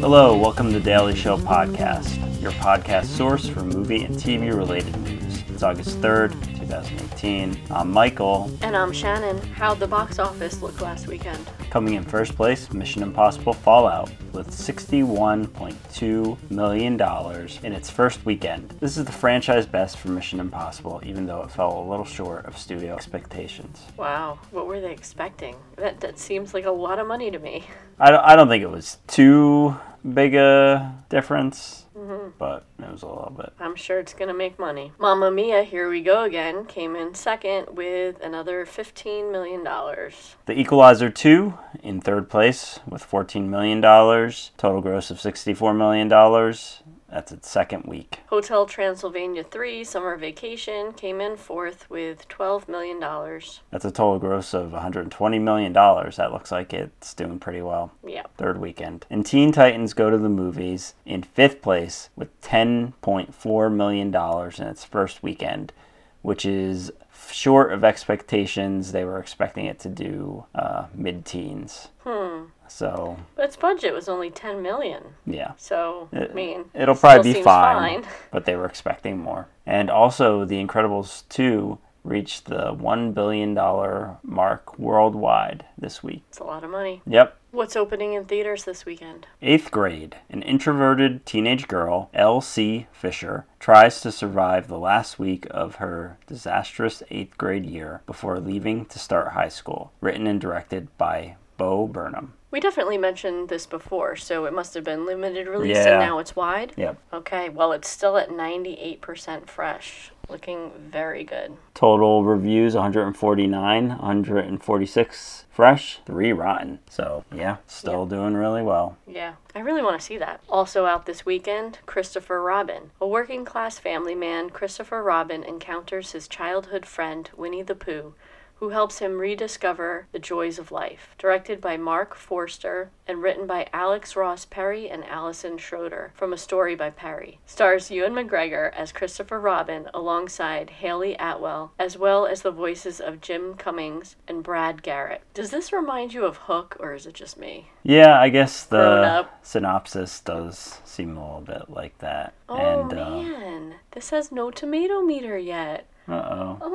Hello, welcome to Daily Show Podcast, your podcast source for movie and TV related news. It's August 3rd, 2018. I'm Michael. And I'm Shannon. How'd the box office look last weekend? Coming in first place, Mission Impossible Fallout with $61.2 million in its first weekend. This is the franchise best for Mission Impossible, even though it fell a little short of studio expectations. Wow, what were they expecting? That, that seems like a lot of money to me. I don't, I don't think it was too big a difference, mm-hmm. but it was a little bit. I'm sure it's gonna make money. Mamma Mia, Here We Go Again came in second with another $15 million. The Equalizer 2 in third place with $14 million, total gross of $64 million. That's its second week. Hotel Transylvania 3 Summer Vacation came in fourth with $12 million. That's a total gross of $120 million. That looks like it's doing pretty well. Yeah. Third weekend. And Teen Titans Go to the Movies in fifth place with $10.4 million in its first weekend, which is short of expectations. They were expecting it to do uh, mid teens. Hmm. So, But its budget was only 10 million. yeah. So, I It- mean, It'll probably be seems fine, but they were expecting more. And also, The Incredibles 2 reached the $1 billion mark worldwide this week. It's a lot of money. Yep. What's opening in theaters this weekend? Eighth grade, an introverted teenage girl, Elsie Fisher, tries to survive the last week of her disastrous eighth grade year before leaving to start high school. Written and directed by Bo Burnham. We definitely mentioned this before, so it must have been limited release Yeah. and now it's wide. Yep. Okay, well, it's still at 98% fresh. Looking very good. Total reviews 149, 146 fresh, 3 rotten. So, yeah, still doing really well. Yeah, I really want to see that. Also out this weekend, Christopher Robin. A working class family man, Christopher Robin encounters his childhood friend, Winnie the Pooh, who helps him rediscover the joys of life. Directed by Marc Forster and written by Alex Ross Perry and Allison Schroeder from a story by Perry. Stars Ewan McGregor as Christopher Robin alongside Hayley Atwell, as well as the voices of Jim Cummings and Brad Garrett. Does this remind you of Hook, or is it just me? Yeah, I guess the synopsis does seem a little bit like that. Oh and, uh, man, this has no tomato meter yet. Uh oh. Oh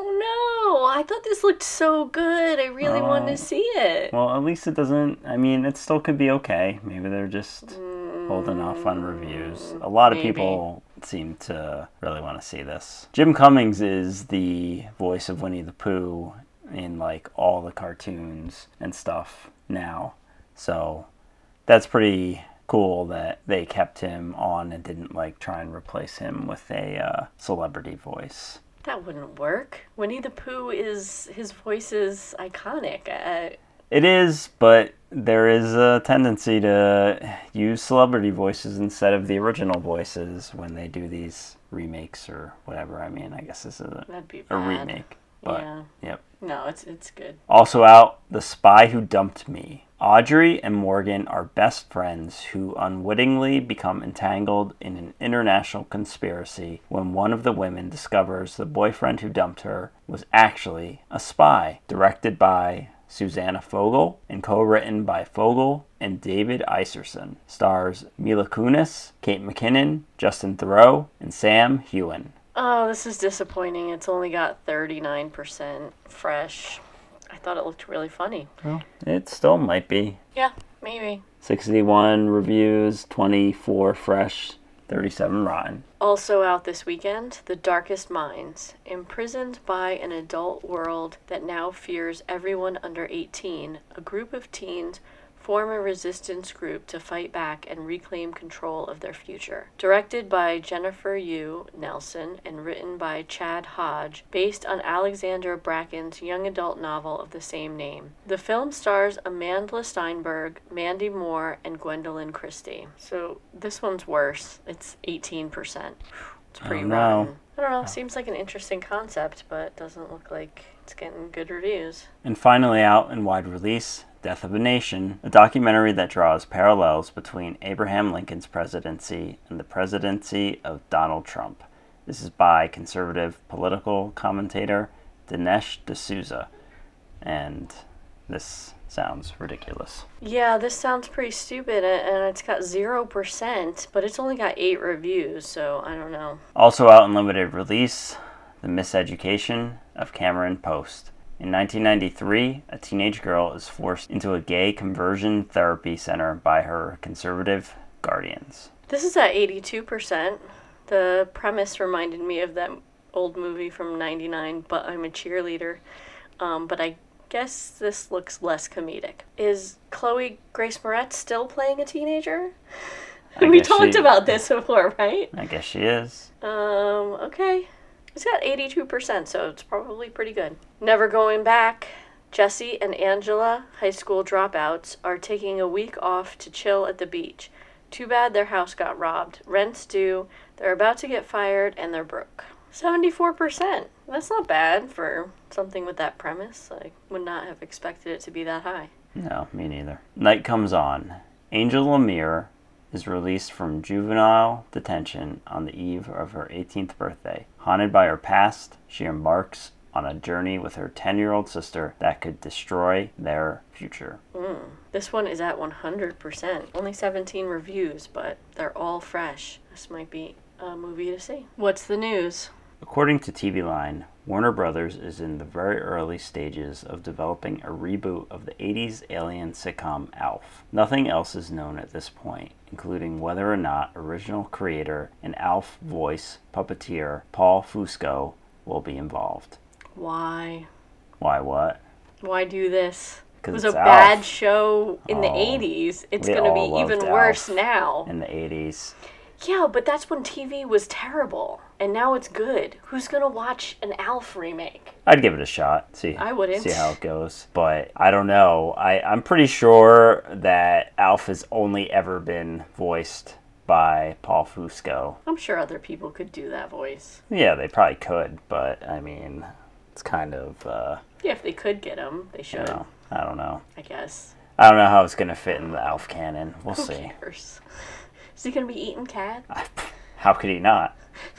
no, I thought this looked so good. I really wanted Oh. to see it. Well, at least it doesn't. I mean, it still could be okay. Maybe they're just holding off on reviews. A lot of maybe. people seem to really want to see this. Jim Cummings is the voice of Winnie the Pooh in like all the cartoons and stuff now. So that's pretty cool that they kept him on and didn't like try and replace him with a uh, celebrity voice. That wouldn't work. Winnie the Pooh is his voice is iconic. Uh, It is, but there is a tendency to use celebrity voices instead of the original voices when they do these remakes or whatever. I mean, I guess this is a, that'd be a remake. But, yeah. yep. No, it's it's good. Also out, The Spy Who Dumped Me. Audrey and Morgan are best friends who unwittingly become entangled in an international conspiracy when one of the women discovers the boyfriend who dumped her was actually a spy. Directed by Susanna Fogel and co-written by Fogel and David Iserson. Stars Mila Kunis, Kate McKinnon, Justin Theroux, and Sam Heughan. Oh, this is disappointing. It's only got 39% fresh. Thought it looked really funny. Well, it still might be. Yeah, maybe. 61 reviews, 24 fresh, 37 rotten. Also out this weekend, The Darkest Minds. Imprisoned by an adult world that now fears everyone under 18, a group of teens form a resistance group to fight back and reclaim control of their future. Directed by Jennifer Yuh Nelson and written by Chad Hodge, based on Alexandra Bracken's young adult novel of the same name. The film stars Amandla Stenberg, Mandy Moore, and Gwendoline Christie. So this one's worse. It's 18%. It's pretty no. rotten. I don't know. Oh. Seems like an interesting concept, but doesn't look like it's getting good reviews. And finally, out in wide release, Death of a Nation, a documentary that draws parallels between Abraham Lincoln's presidency and the presidency of Donald Trump. This is by conservative political commentator Dinesh D'Souza. And this sounds ridiculous. Yeah, this sounds pretty stupid, and it's got 0%, but it's only got 8 reviews, so I don't know. Also out in limited release, The Miseducation of Cameron Post. In 1993, a teenage girl is forced into a gay conversion therapy center by her conservative guardians. This is at 82%. The premise reminded me of that old movie from 99, But I'm a Cheerleader. Um, but I guess this looks less comedic. Is Chloe Grace Moretz still playing a teenager? We talked she- about this before, right? I guess she is. Um, okay. It's got 82%, so it's probably pretty good. Never going back. Jesse and Angela, high school dropouts, are taking a week off to chill at the beach. Too bad their house got robbed. Rent's due. They're about to get fired and they're broke. 74%. That's not bad for something with that premise. I would not have expected it to be that high. No, me neither. Night comes on. Angel LaMere is released from juvenile detention on the eve of her 18th birthday. Haunted by her past, she embarks on a journey with her 10 year old sister that could destroy their future. Mm, this one is at 100%. Only 17 reviews, but they're all fresh. This might be a movie to see. What's the news? According to TV Line, Warner Brothers is in the very early stages of developing a reboot of the 80s alien sitcom Alf. Nothing else is known at this point, including whether or not original creator and Alf voice puppeteer Paul Fusco will be involved. Why? Why what? Why do this? It was a bad Alf. show in the Oh, 80s. It's going to be even loved worse now. In the 80s. Yeah, but that's when TV was terrible. And now it's good. Who's going to watch an Alf remake? I'd give it a shot. See, I wouldn't. see how it goes. But I don't know. I I'm pretty sure that Alf has only ever been voiced by Paul Fusco. I'm sure other people could do that voice. Yeah, they probably could, but I mean, it's kind of uh, Yeah, if they could get him, they you should, know, I don't know. I guess. I don't know how it's gonna fit in the Alf canon. We'll Who see. cares? Is he going to be eating cat? How could he not?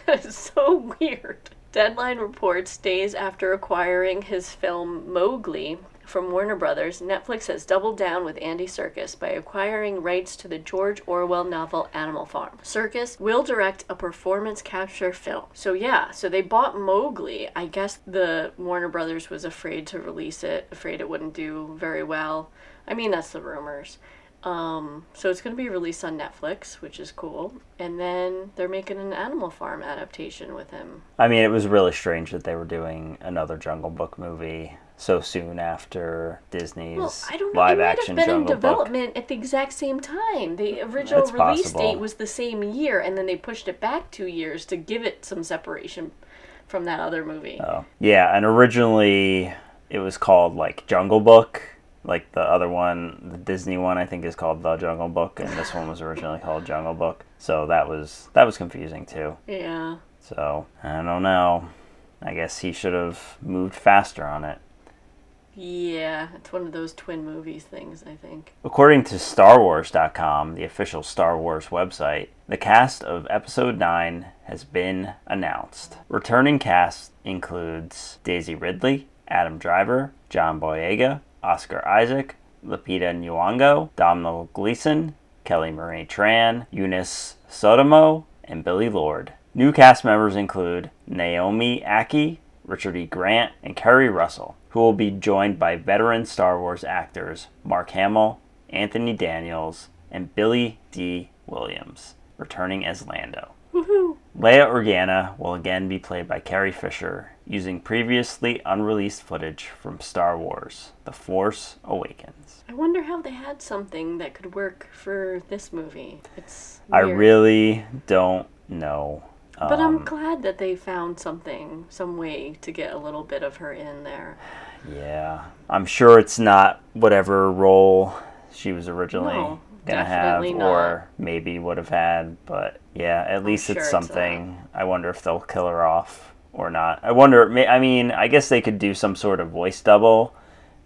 That's so weird. Deadline reports days after acquiring his film Mowgli from Warner Brothers, Netflix has doubled down with Andy Serkis by acquiring rights to the George Orwell novel Animal Farm. Serkis will direct a performance capture film. So yeah, so they bought Mowgli. I guess the Warner Brothers was afraid to release it, afraid it wouldn't do very well. I mean, that's the rumors. Um, so it's going to be released on Netflix, which is cool. And then they're making an Animal Farm adaptation with him. I mean, it was really strange that they were doing another Jungle Book movie so soon after Disney's Well, I don't know. live it might action have been in Jungle Book. development at the exact same time. The original release possible. date was the same year, and then they pushed it back two years to give it some separation from that other movie. Oh. Yeah, and originally it was called like Jungle Book. Like the other one, the Disney one, I think is called The Jungle Book, and this one was originally called Jungle Book. So that was that was confusing too. Yeah. So I don't know. I guess he should have moved faster on it. Yeah, it's one of those twin movies things, I think. According to StarWars.com, the official Star Wars website, the cast of Episode 9 has been announced. Returning cast includes Daisy Ridley, Adam Driver, John Boyega, Oscar Isaac, Lupita Nyong'o, Domhnall Gleeson, Kelly Marie Tran, Joonas Suotamo, and Billie Lourd. New cast members include Naomi Ackie, Richard E. Grant, and Keri Russell, who will be joined by veteran Star Wars actors Mark Hamill, Anthony Daniels, and Billy Dee Williams, returning as Lando. Woohoo! Leia Organa will again be played by Carrie Fisher, using previously unreleased footage from Star Wars The Force Awakens. I wonder how they had something that could work for this movie. It's I really don't know. But I'm Um, glad that they found something, some way to get a little bit of her in there. Yeah. I'm sure it's not whatever role she was originally No, gonna have definitely or maybe would have had, but yeah, at least sure it's it's something. I wonder if they'll kill her off or not. I wonder I mean, I guess they could do some sort of voice double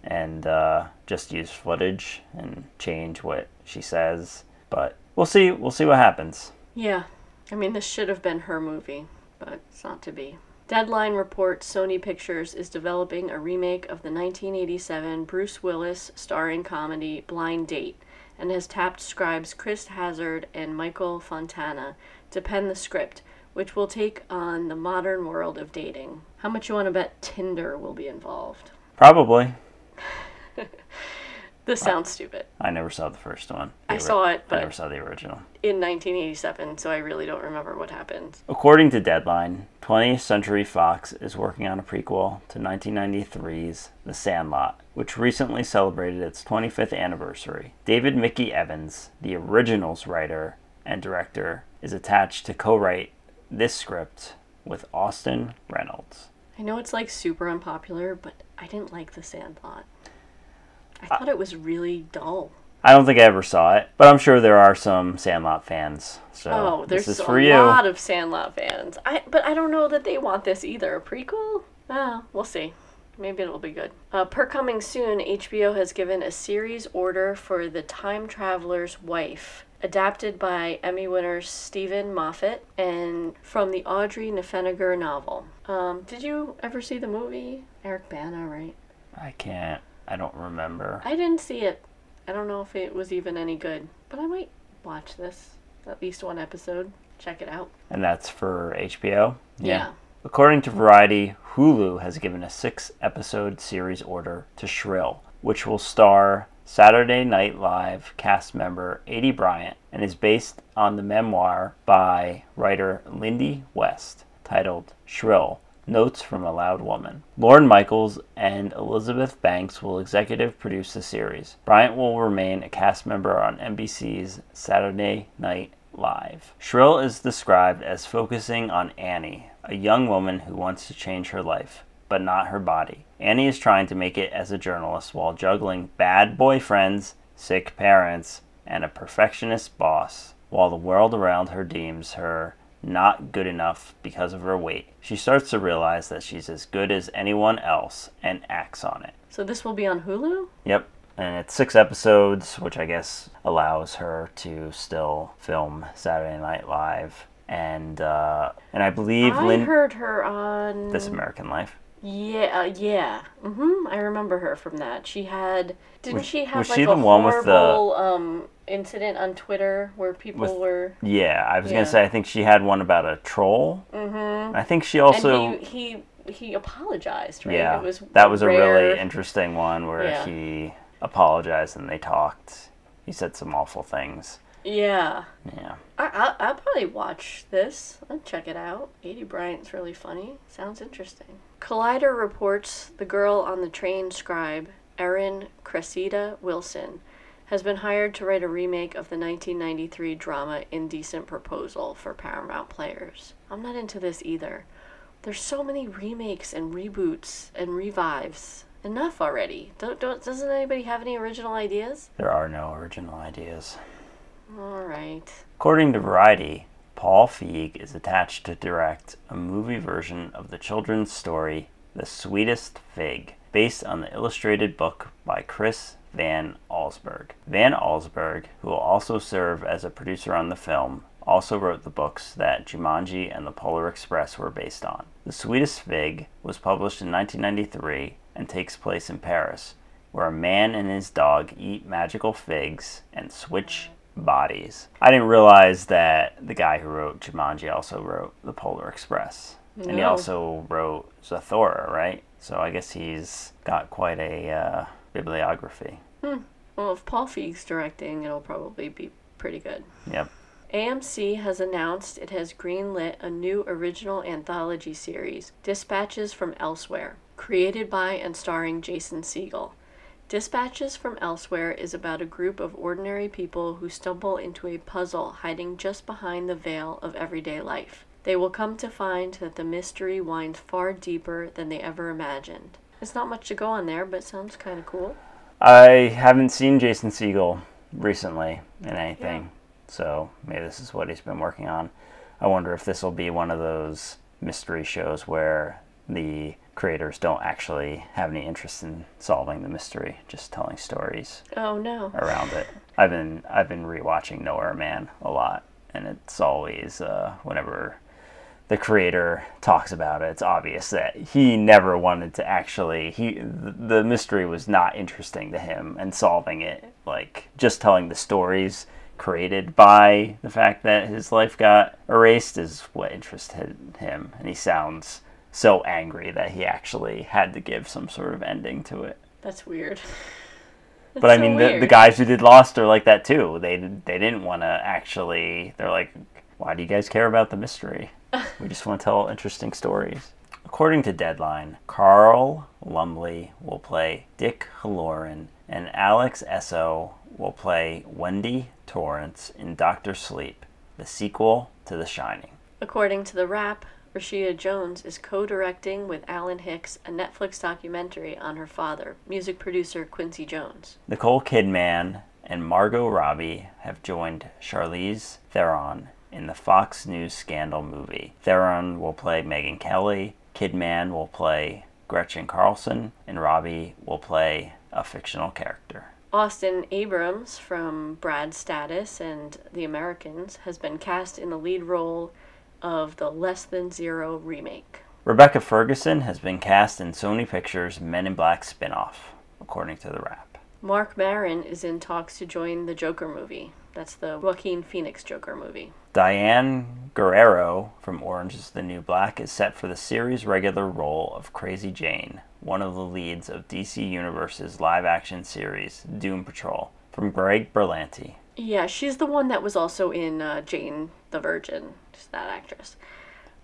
and uh, just use footage and change what she says, but we'll see we'll see what happens. Yeah. I mean, this should have been her movie, but it's not to be. Deadline reports Sony Pictures is developing a remake of the 1987 Bruce Willis starring comedy Blind Date and has tapped scribes Chris Hazard and Michael Fontana to pen the script, which will take on the modern world of dating. How much you want to bet Tinder will be involved? Probably. This sounds stupid. I never saw the first one. I The saw it, but I never saw the original. In 1987, so I really don't remember what happened. According to Deadline, 20th Century Fox is working on a prequel to 1993's The Sandlot, which recently celebrated its 25th anniversary. David Mickey Evans, the original's writer and director, is attached to co write this script with Austin Reynolds. I know it's like super unpopular, but I didn't like The Sandlot. I thought it was really dull. I don't think I ever saw it, but I'm sure there are some Sandlot fans. So Oh, there's this is a for you. lot of Sandlot fans. I but I don't know that they want this either. A prequel? Ah, we'll see. Maybe it'll be good. Uh, per coming soon, HBO has given a series order for The Time Traveler's Wife, adapted by Emmy winner Steven Moffat and from the Audrey Niffenegger novel. Um, did you ever see the movie? Eric Bana, right? I can't. I don't remember. I didn't see it. I don't know if it was even any good, but I might watch this. At least one episode. Check it out. And that's for HBO? Yeah. According to Variety, Hulu has given a six episode series order to Shrill, which will star Saturday Night Live cast member Aidy Bryant and is based on the memoir by writer Lindy West titled Shrill Notes from a Loud Woman. Lorne Michaels and Elizabeth Banks will executive produce the series. Bryant will remain a cast member on NBC's Saturday Night Live. Shrill is described as focusing on Annie, a young woman who wants to change her life, but not her body. Annie is trying to make it as a journalist while juggling bad boyfriends, sick parents, and a perfectionist boss, while the world around her deems her not good enough because of her weight. She starts to realize that she's as good as anyone else and acts on it. So this will be on Hulu? Yep. And it's six episodes, which I guess allows her to still film Saturday Night Live. And uh, and I believe I Lynn heard her on This American Life. Yeah, uh, yeah. Mhm. I remember her from that. She had didn't Was- she have like she a with the- horrible um incident on Twitter where people With- were Yeah, I was Yeah. gonna say I think she had one about a troll. Mm-hmm. I think she also and he he he apologized, right? yeah It was that was a really interesting one where Yeah. he apologized and they talked. He said some awful things. Yeah. Yeah. I, I, I'll probably watch this. I'll check it out. Aidy Bryant's really funny. Sounds interesting. Collider reports the girl on the train scribe, Erin Cressida Wilson, has been hired to write a remake of the 1993 drama Indecent Proposal for Paramount Players. I'm not into this either. There's so many remakes and reboots and revives. Enough already. Don't, don't, doesn't anybody have any original ideas? There are no original ideas. All right. According to Variety, Paul Feig is attached to direct a movie version of the children's story The Sweetest Fig, based on the illustrated book by Chris Van Allsburg. Van Allsburg, who will also serve as a producer on the film, also wrote the books that Jumanji and The Polar Express were based on. The Sweetest Fig was published in 1993 and takes place in Paris, where a man and his dog eat magical figs and switch bodies. I didn't realize that the guy who wrote Jumanji also wrote The Polar Express. And he also wrote Zathura, right? So I guess he's got quite a uh, bibliography. Well, if Paul Feig's directing, it'll probably be pretty good. Yep. AMC has announced it has greenlit a new original anthology series, Dispatches from Elsewhere, created by and starring Jason Segel. Dispatches from Elsewhere is about a group of ordinary people who stumble into a puzzle hiding just behind the veil of everyday life. They will come to find that the mystery winds far deeper than they ever imagined. There's not much to go on there, but it sounds kind of cool. I haven't seen Jason Segel recently in anything, so maybe this is what he's been working on. I wonder if this will be one of those mystery shows where the creators don't actually have any interest in solving the mystery, just telling stories Oh no. around it. I've been I've been rewatching Nowhere Man a lot, and it's always uh, whenever the creator talks about it, it's obvious that he never wanted to actually he the mystery was not interesting to him and solving it like just telling the stories created by the fact that his life got erased is what interested him and he sounds so angry that he actually had to give some sort of ending to it. That's weird. That's but I so mean, the, the guys who did Lost are like that too. They they didn't want to actually. They're like, why do you guys care about the mystery? we just want to tell interesting stories. According to Deadline, Carl Lumbly will play Dick Hallorann, and Alex Essoe will play Wendy Torrance in Doctor Sleep, the sequel to The Shining. According to The Wrap, Rashida Jones is co directing with Alan Hicks a Netflix documentary on her father, music producer Quincy Jones. Nicole Kidman and Margot Robbie have joined Charlize Theron in the Fox News Scandal movie. Theron will play Megyn Kelly, Kidman will play Gretchen Carlson, and Robbie will play a fictional character. Austin Abrams from Brad Status and The Americans has been cast in the lead role of the Less Than Zero remake. Rebecca Ferguson has been cast in Sony Pictures' Men in Black spin-off, according to the Wrap. Marc Maron is in talks to join the Joker movie. That's the Joaquin Phoenix Joker movie. Diane Guerrero from Orange is the New Black is set for the series regular role of Crazy Jane, one of the leads of DC Universe's live action series Doom Patrol, from Greg Berlanti. Yeah, she's the one that was also in uh, Jane the Virgin. She's that actress.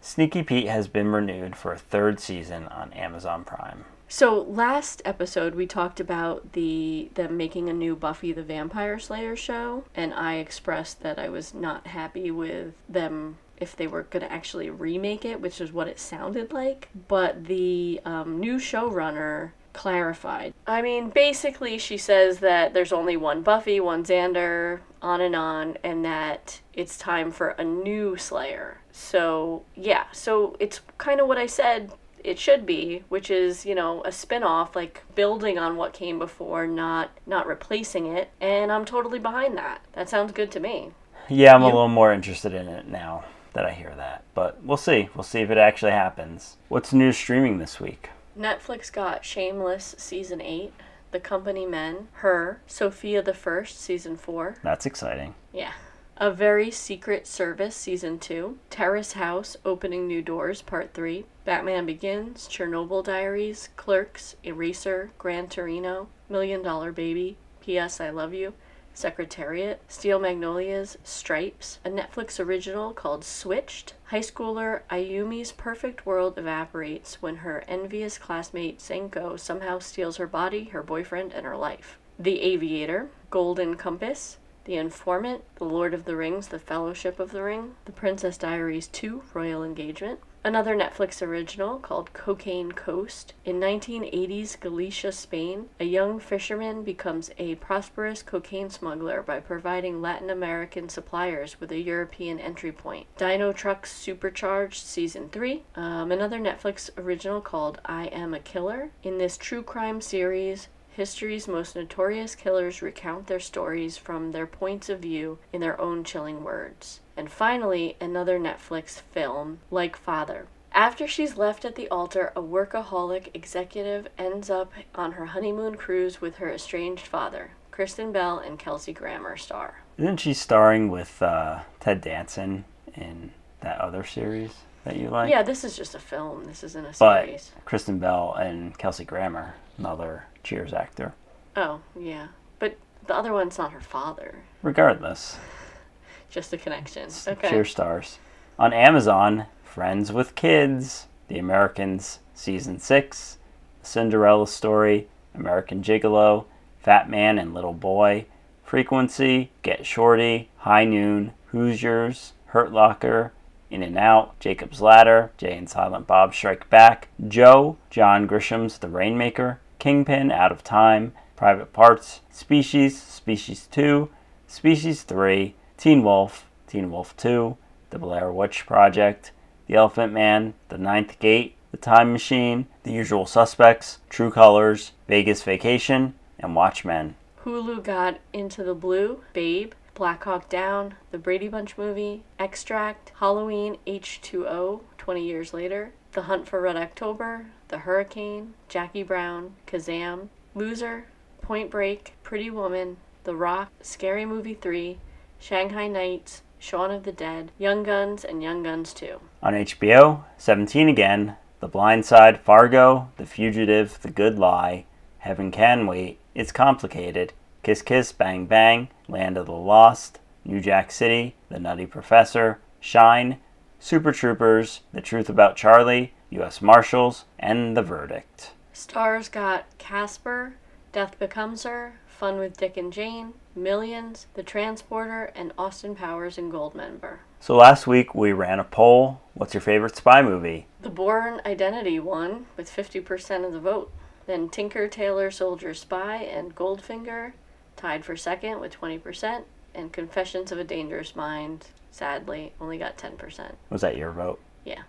Sneaky Pete has been renewed for a third season on Amazon Prime. So last episode we talked about the them making a new Buffy the Vampire Slayer show, and I expressed that I was not happy with them if they were going to actually remake it, which is what it sounded like. But the um, new showrunner clarified. I mean, basically, she says that there's only one Buffy, one Xander, on and on, and that it's time for a new Slayer. So, yeah, so it's kind of what I said it should be, which is, you know, a spin-off like building on what came before, not not replacing it, and I'm totally behind that. That sounds good to me. Yeah, I'm a little more interested in it now that I hear that, but we'll see. We'll see if it actually happens. What's new streaming this week? Netflix got Shameless season 8, The Company Men, Her, Sofia the First season 4. That's exciting. Yeah. A Very Secret Service Season 2, Terrace House Opening New Doors Part 3, Batman Begins, Chernobyl Diaries, Clerks, Eraser, Gran Torino, Million Dollar Baby, P.S. I Love You, Secretariat, Steel Magnolias, Stripes, a Netflix original called Switched. High schooler Ayumi's perfect world evaporates when her envious classmate Senko somehow steals her body, her boyfriend, and her life. The Aviator, Golden Compass, the Informant, The Lord of the Rings, The Fellowship of the Ring, The Princess Diaries 2, Royal Engagement, another Netflix original called Cocaine Coast. In 1980s Galicia, Spain, a young fisherman becomes a prosperous cocaine smuggler by providing Latin American suppliers with a European entry point. Dinotrux Supercharged Season 3, um, another Netflix original called I Am a Killer. In this true crime series, History's most notorious killers recount their stories from their points of view in their own chilling words. And finally, another Netflix film, Like Father. After she's left at the altar, a workaholic executive ends up on her honeymoon cruise with her estranged father. Kristen Bell and Kelsey Grammer star. Isn't she starring with uh, Ted Danson in that other series that you like? Yeah, this is just a film. This isn't a series. But. Kristen Bell and Kelsey Grammer, another Cheers actor. Oh, yeah. But the other one's not her father. Regardless, Just a connection. Okay. Cheers stars. On Amazon, Friends with Kids, The Americans, Season 6, Cinderella Story, American Gigolo, Fat Man and Little Boy, Frequency, Get Shorty, High Noon, Hoosiers, Hurt Locker, In and Out, Jacob's Ladder, Jay and Silent Bob Strike Back, Joe, John Grisham's The Rainmaker, Kingpin, Out of Time, Private Parts, Species, Species 2, Species 3, Teen Wolf, Teen Wolf 2, The Blair Witch Project, The Elephant Man, The Ninth Gate, The Time Machine, The Usual Suspects, True Colors, Vegas Vacation, and Watchmen. Hulu got Into the Blue, Babe, Black Hawk Down, The Brady Bunch Movie, Extract, Halloween H2O, 20 Years Later, The Hunt for Red October, The Hurricane, Jackie Brown, Kazam, Loser, Point Break, Pretty Woman, The Rock, Scary Movie 3, Shanghai Nights, Shaun of the Dead, Young Guns, and Young Guns 2. On HBO, 17 Again, The Blind Side, Fargo, The Fugitive, The Good Lie, Heaven Can Wait, It's Complicated, Kiss Kiss Bang Bang, Land of the Lost, New Jack City, The Nutty Professor, Shine, Super Troopers, The Truth About Charlie, U.S. Marshals, and The Verdict. Stars got Casper, Death Becomes Her, Fun with Dick and Jane, Millions, The Transporter, and Austin Powers and Goldmember. So last week we ran a poll. What's your favorite spy movie? The Bourne Identity won with 50% of the vote. Then Tinker, Tailor, Soldier, Spy, and Goldfinger tied for second with 20%. And Confessions of a Dangerous Mind, sadly, only got 10%. Was that your vote? Yeah.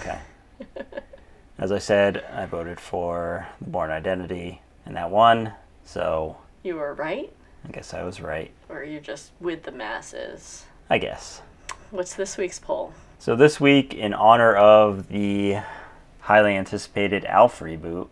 Okay. As I said, I voted for The Bourne Identity, and that won. So You were right? I guess I was right. Or you're just with the masses? I guess. What's this week's poll? So this week, in honor of the highly anticipated Alf reboot,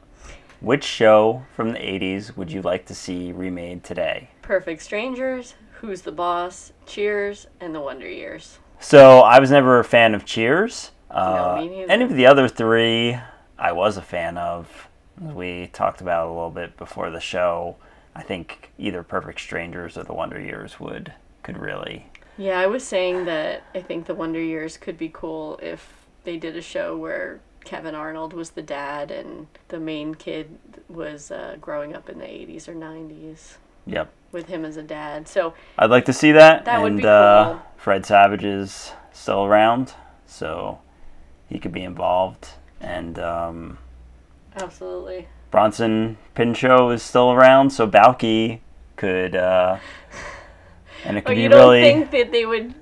which show from the 80s would you like to see remade today? Perfect Strangers, Who's the Boss, Cheers, and The Wonder Years. So I was never a fan of Cheers. Uh, me any of the other three, I was a fan of. We talked about a little bit before the show. I think either Perfect Strangers or The Wonder Years would could really. Yeah, I was saying that I think The Wonder Years could be cool if they did a show where Kevin Arnold was the dad and the main kid was uh, growing up in the 80s or 90s Yep, with him as a dad. So, I'd like to see that. That would and be uh, cool. Fred Savage is still around, so he could be involved. And um, absolutely. Bronson Pinchot is still around, so Balki could, uh, and it could Oh, could you be don't really. think that they would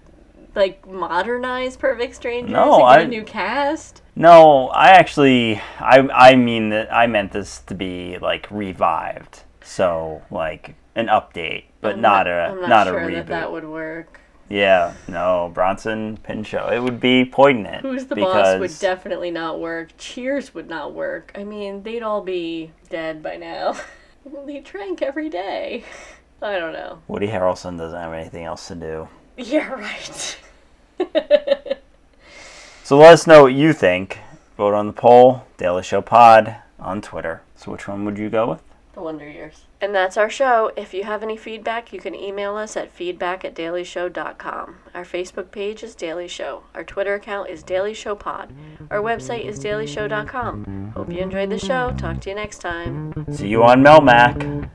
like modernize Perfect Strangers No, and get I- a new cast? No, I actually, I I mean that I meant this to be like revived, so like an update, but I'm not, I'm a not, not, sure a reboot. that that would work. Yeah, no, Bronson Pinchot. It would be poignant. Who's the because, boss would definitely not work. Cheers would not work. I mean, they'd all be dead by now. they drank every day. I don't know. Woody Harrelson doesn't have anything else to do. Yeah, right. So let us know what you think. Vote on the poll, Daily Show Pod on Twitter. So which one would you go with? The Wonder Years. And that's our show. If you have any feedback, you can email us at feedback at dailyshow.com. Our Facebook page is Daily Show. Our Twitter account is Daily Show Pod. Our website is dailyshow.com. Hope you enjoyed the show. Talk to you next time. See you on Melmac.